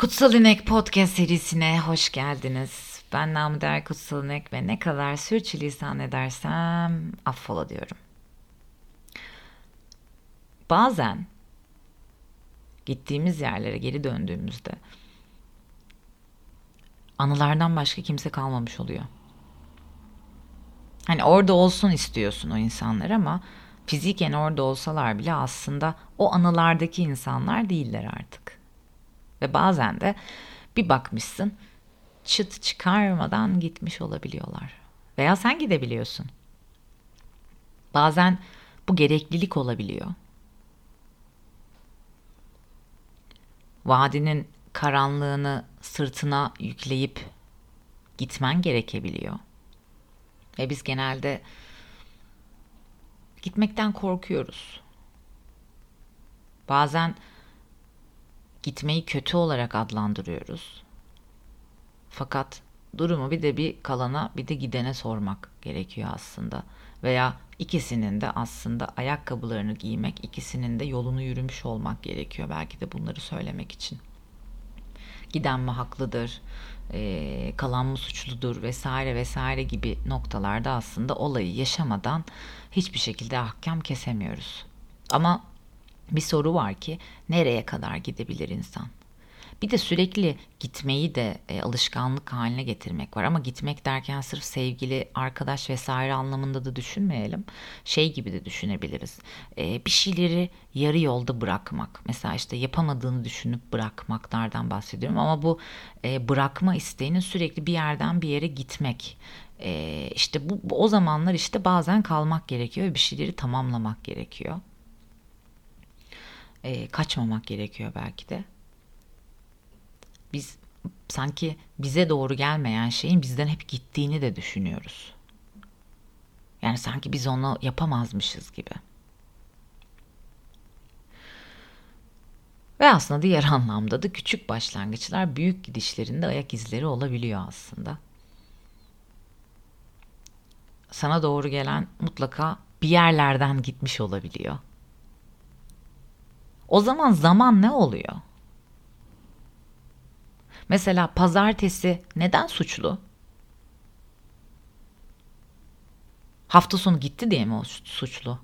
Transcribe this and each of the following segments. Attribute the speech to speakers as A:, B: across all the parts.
A: Kutsal İnek Podcast serisine hoş geldiniz. Ben Namı Değer Kutsal İnek ve ne kadar sürçülisan edersem affola diyorum. Bazen gittiğimiz yerlere geri döndüğümüzde anılardan başka kimse kalmamış oluyor. Hani orada olsun istiyorsun o insanlar ama fiziken orada olsalar bile aslında o anılardaki insanlar değiller artık. Ve bazen de bir bakmışsın çıt çıkarmadan gitmiş olabiliyorlar. Veya sen gidebiliyorsun. Bazen bu gereklilik olabiliyor. Vadinin karanlığını sırtına yükleyip gitmen gerekebiliyor. Ve biz genelde gitmekten korkuyoruz. Bazen gitmeyi kötü olarak adlandırıyoruz. Fakat durumu bir de bir kalana bir de gidene sormak gerekiyor aslında. Veya ikisinin de aslında ayakkabılarını giymek, ikisinin de yolunu yürümüş olmak gerekiyor belki de bunları söylemek için. Giden mi haklıdır, kalan mı suçludur vesaire vesaire gibi noktalarda aslında olayı yaşamadan hiçbir şekilde ahkam kesemiyoruz. Ama bir soru var ki nereye kadar gidebilir insan? Bir de sürekli gitmeyi de e, alışkanlık haline getirmek var ama gitmek derken sırf sevgili, arkadaş vesaire anlamında da düşünmeyelim. Şey gibi de düşünebiliriz. E, bir şeyleri yarı yolda bırakmak. Mesela işte yapamadığını düşünüp bırakmaklardan bahsediyorum ama bu e, bırakma isteğinin sürekli bir yerden bir yere gitmek. E, işte bu, bu o zamanlar işte bazen kalmak gerekiyor ve bir şeyleri tamamlamak gerekiyor e, kaçmamak gerekiyor belki de. Biz sanki bize doğru gelmeyen şeyin bizden hep gittiğini de düşünüyoruz. Yani sanki biz onu yapamazmışız gibi. Ve aslında diğer anlamda da küçük başlangıçlar büyük gidişlerinde ayak izleri olabiliyor aslında. Sana doğru gelen mutlaka bir yerlerden gitmiş olabiliyor. O zaman zaman ne oluyor? Mesela pazartesi neden suçlu? Hafta sonu gitti diye mi o suçlu?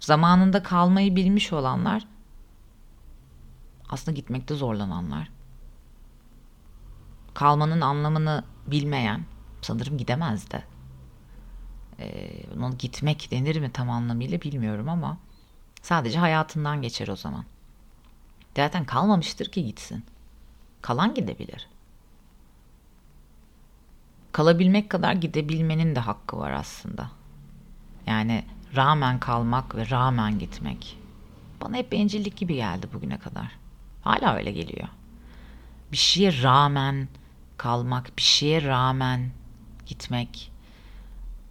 A: Zamanında kalmayı bilmiş olanlar aslında gitmekte zorlananlar. Kalmanın anlamını bilmeyen sanırım gidemez de e, gitmek denir mi tam anlamıyla bilmiyorum ama sadece hayatından geçer o zaman. Zaten kalmamıştır ki gitsin. Kalan gidebilir. Kalabilmek kadar gidebilmenin de hakkı var aslında. Yani rağmen kalmak ve rağmen gitmek. Bana hep bencillik gibi geldi bugüne kadar. Hala öyle geliyor. Bir şeye rağmen kalmak, bir şeye rağmen gitmek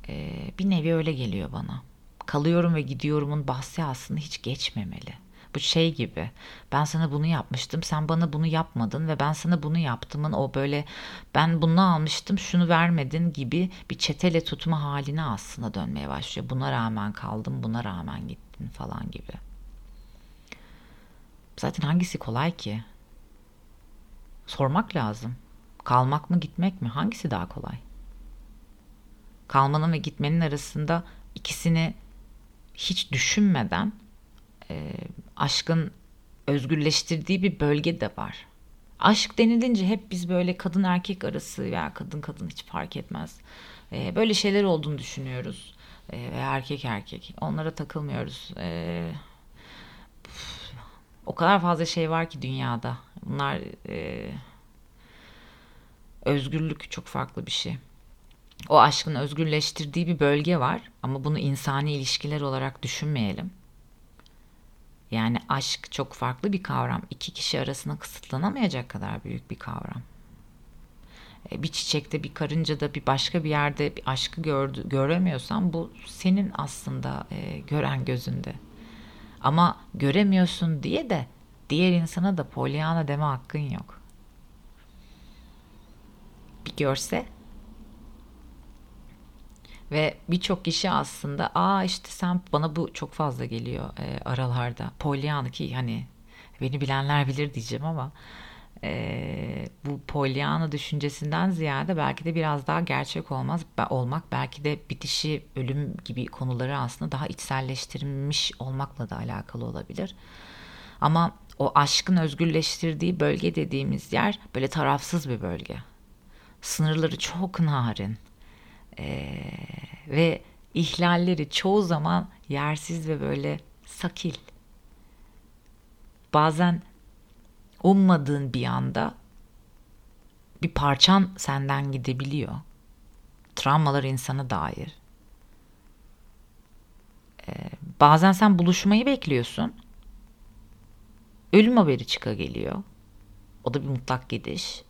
A: e, bir nevi öyle geliyor bana. Kalıyorum ve gidiyorumun bahsi aslında hiç geçmemeli. Bu şey gibi ben sana bunu yapmıştım sen bana bunu yapmadın ve ben sana bunu yaptımın o böyle ben bunu almıştım şunu vermedin gibi bir çetele tutma haline aslında dönmeye başlıyor. Buna rağmen kaldım buna rağmen gittin falan gibi. Zaten hangisi kolay ki? Sormak lazım. Kalmak mı gitmek mi? Hangisi daha kolay? Kalmanın ve gitmenin arasında ikisini hiç düşünmeden e, aşkın özgürleştirdiği bir bölge de var. Aşk denilince hep biz böyle kadın erkek arası veya kadın kadın hiç fark etmez. E, böyle şeyler olduğunu düşünüyoruz. E, veya erkek erkek. Onlara takılmıyoruz. E, o kadar fazla şey var ki dünyada. Bunlar e, özgürlük çok farklı bir şey o aşkın özgürleştirdiği bir bölge var ama bunu insani ilişkiler olarak düşünmeyelim. Yani aşk çok farklı bir kavram. İki kişi arasında kısıtlanamayacak kadar büyük bir kavram. E, bir çiçekte, bir karıncada, bir başka bir yerde bir aşkı gördü, göremiyorsan bu senin aslında e, gören gözünde. Ama göremiyorsun diye de diğer insana da polyana deme hakkın yok. Bir görse Ve birçok kişi aslında aa işte sen bana bu çok fazla geliyor e, aralarda. Pollyanna ki hani beni bilenler bilir diyeceğim ama e, bu Pollyanna düşüncesinden ziyade belki de biraz daha gerçek olmaz olmak belki de bitişi ölüm gibi konuları aslında daha içselleştirilmiş olmakla da alakalı olabilir. Ama o aşkın özgürleştirdiği bölge dediğimiz yer böyle tarafsız bir bölge. Sınırları çok narin ee, ve ihlalleri çoğu zaman yersiz ve böyle sakil. Bazen ummadığın bir anda bir parçan senden gidebiliyor. Travmalar insana dair. Ee, bazen sen buluşmayı bekliyorsun. Ölüm haberi çıka geliyor. O da bir mutlak gidiş.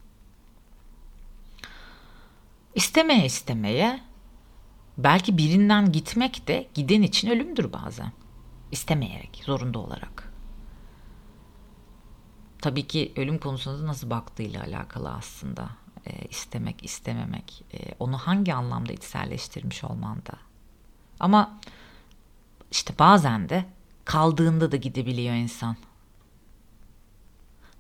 A: İstemeye istemeye belki birinden gitmek de giden için ölümdür bazen. İstemeyerek, zorunda olarak. Tabii ki ölüm konusunda nasıl baktığıyla alakalı aslında. E, istemek, istememek, e, onu hangi anlamda içselleştirmiş olman da. Ama işte bazen de kaldığında da gidebiliyor insan.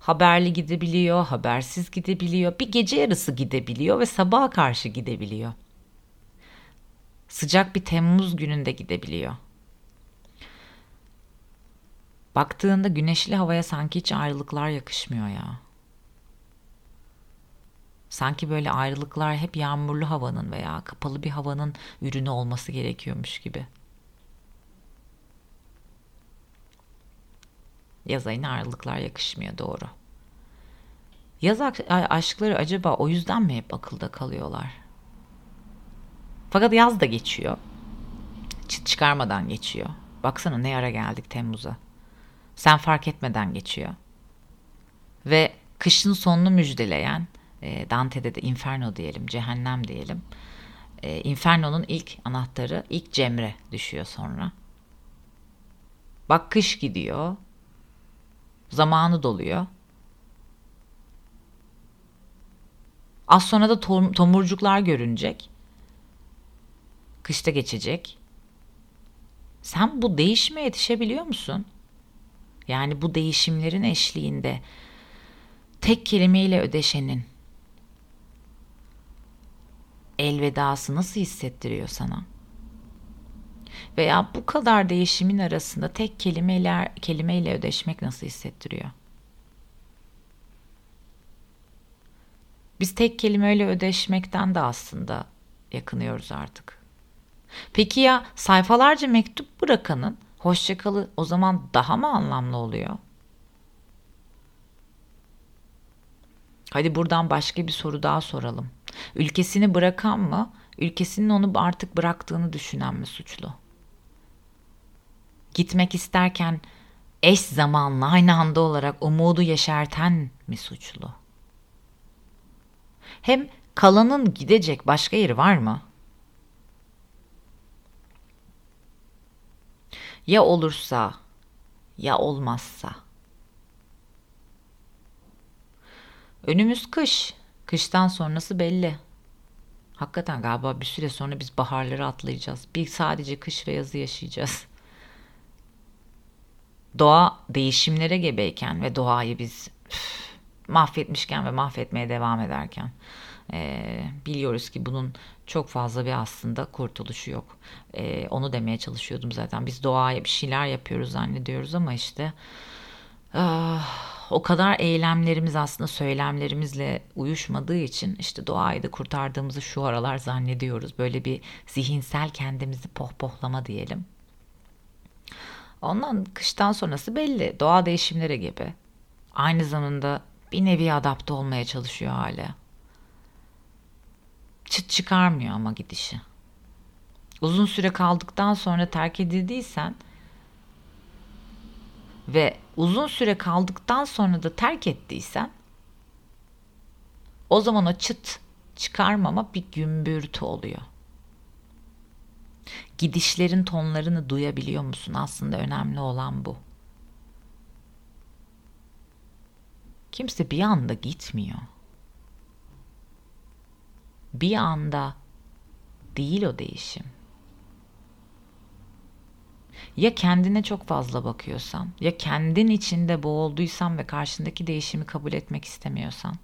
A: Haberli gidebiliyor, habersiz gidebiliyor, bir gece yarısı gidebiliyor ve sabaha karşı gidebiliyor. Sıcak bir Temmuz gününde gidebiliyor. Baktığında güneşli havaya sanki hiç ayrılıklar yakışmıyor ya. Sanki böyle ayrılıklar hep yağmurlu havanın veya kapalı bir havanın ürünü olması gerekiyormuş gibi. Yaz ayına ayrılıklar yakışmıyor doğru. Yaz aşkları acaba o yüzden mi hep akılda kalıyorlar? Fakat yaz da geçiyor. Çıt çıkarmadan geçiyor. Baksana ne ara geldik Temmuz'a. Sen fark etmeden geçiyor. Ve kışın sonunu müjdeleyen e, Dante'de de Inferno diyelim, cehennem diyelim. E, Inferno'nun ilk anahtarı ilk Cemre düşüyor sonra. Bak kış gidiyor. Zamanı doluyor. Az sonra da tom, tomurcuklar görünecek. Kışta geçecek. Sen bu değişime yetişebiliyor musun? Yani bu değişimlerin eşliğinde tek kelimeyle ödeşenin elvedası nasıl hissettiriyor sana? Veya bu kadar değişimin arasında tek kelimeyle, kelimeyle ödeşmek nasıl hissettiriyor? Biz tek kelimeyle ödeşmekten de aslında yakınıyoruz artık. Peki ya sayfalarca mektup bırakanın hoşçakalı o zaman daha mı anlamlı oluyor? Hadi buradan başka bir soru daha soralım. Ülkesini bırakan mı, ülkesinin onu artık bıraktığını düşünen mi suçlu? Gitmek isterken eş zamanlı aynı anda olarak umudu yeşerten mi suçlu? Hem kalanın gidecek başka yeri var mı? Ya olursa ya olmazsa. Önümüz kış. Kıştan sonrası belli. Hakikaten galiba bir süre sonra biz baharları atlayacağız. Bir sadece kış ve yazı yaşayacağız. Doğa değişimlere gebeyken ve doğayı biz üf, mahvetmişken ve mahvetmeye devam ederken e, biliyoruz ki bunun çok fazla bir aslında kurtuluşu yok. E, onu demeye çalışıyordum zaten. Biz doğaya bir şeyler yapıyoruz zannediyoruz ama işte ah, o kadar eylemlerimiz aslında söylemlerimizle uyuşmadığı için işte doğayı da kurtardığımızı şu aralar zannediyoruz. Böyle bir zihinsel kendimizi pohpohlama diyelim. Ondan kıştan sonrası belli. Doğa değişimleri gibi. Aynı zamanda bir nevi adapte olmaya çalışıyor hala. Çıt çıkarmıyor ama gidişi. Uzun süre kaldıktan sonra terk edildiysen ve uzun süre kaldıktan sonra da terk ettiysen o zaman o çıt çıkarmama bir gümbürtü oluyor. Gidişlerin tonlarını duyabiliyor musun? Aslında önemli olan bu. Kimse bir anda gitmiyor. Bir anda değil o değişim. Ya kendine çok fazla bakıyorsan, ya kendin içinde boğulduysan ve karşındaki değişimi kabul etmek istemiyorsan,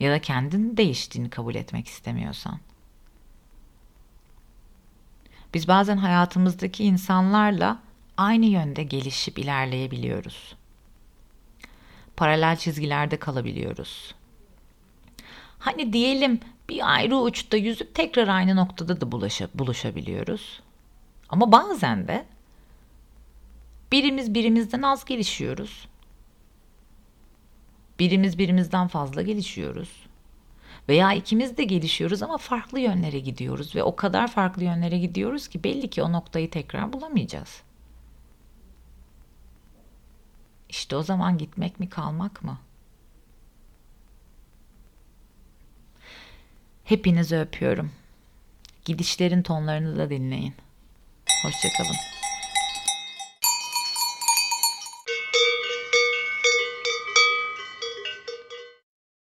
A: ya da kendin değiştiğini kabul etmek istemiyorsan. Biz bazen hayatımızdaki insanlarla aynı yönde gelişip ilerleyebiliyoruz. Paralel çizgilerde kalabiliyoruz. Hani diyelim bir ayrı uçta yüzüp tekrar aynı noktada da bulaşa, buluşabiliyoruz. Ama bazen de birimiz birimizden az gelişiyoruz. Birimiz birimizden fazla gelişiyoruz. Veya ikimiz de gelişiyoruz ama farklı yönlere gidiyoruz ve o kadar farklı yönlere gidiyoruz ki belli ki o noktayı tekrar bulamayacağız. İşte o zaman gitmek mi kalmak mı? Hepinizi öpüyorum. Gidişlerin tonlarını da dinleyin. Hoşçakalın.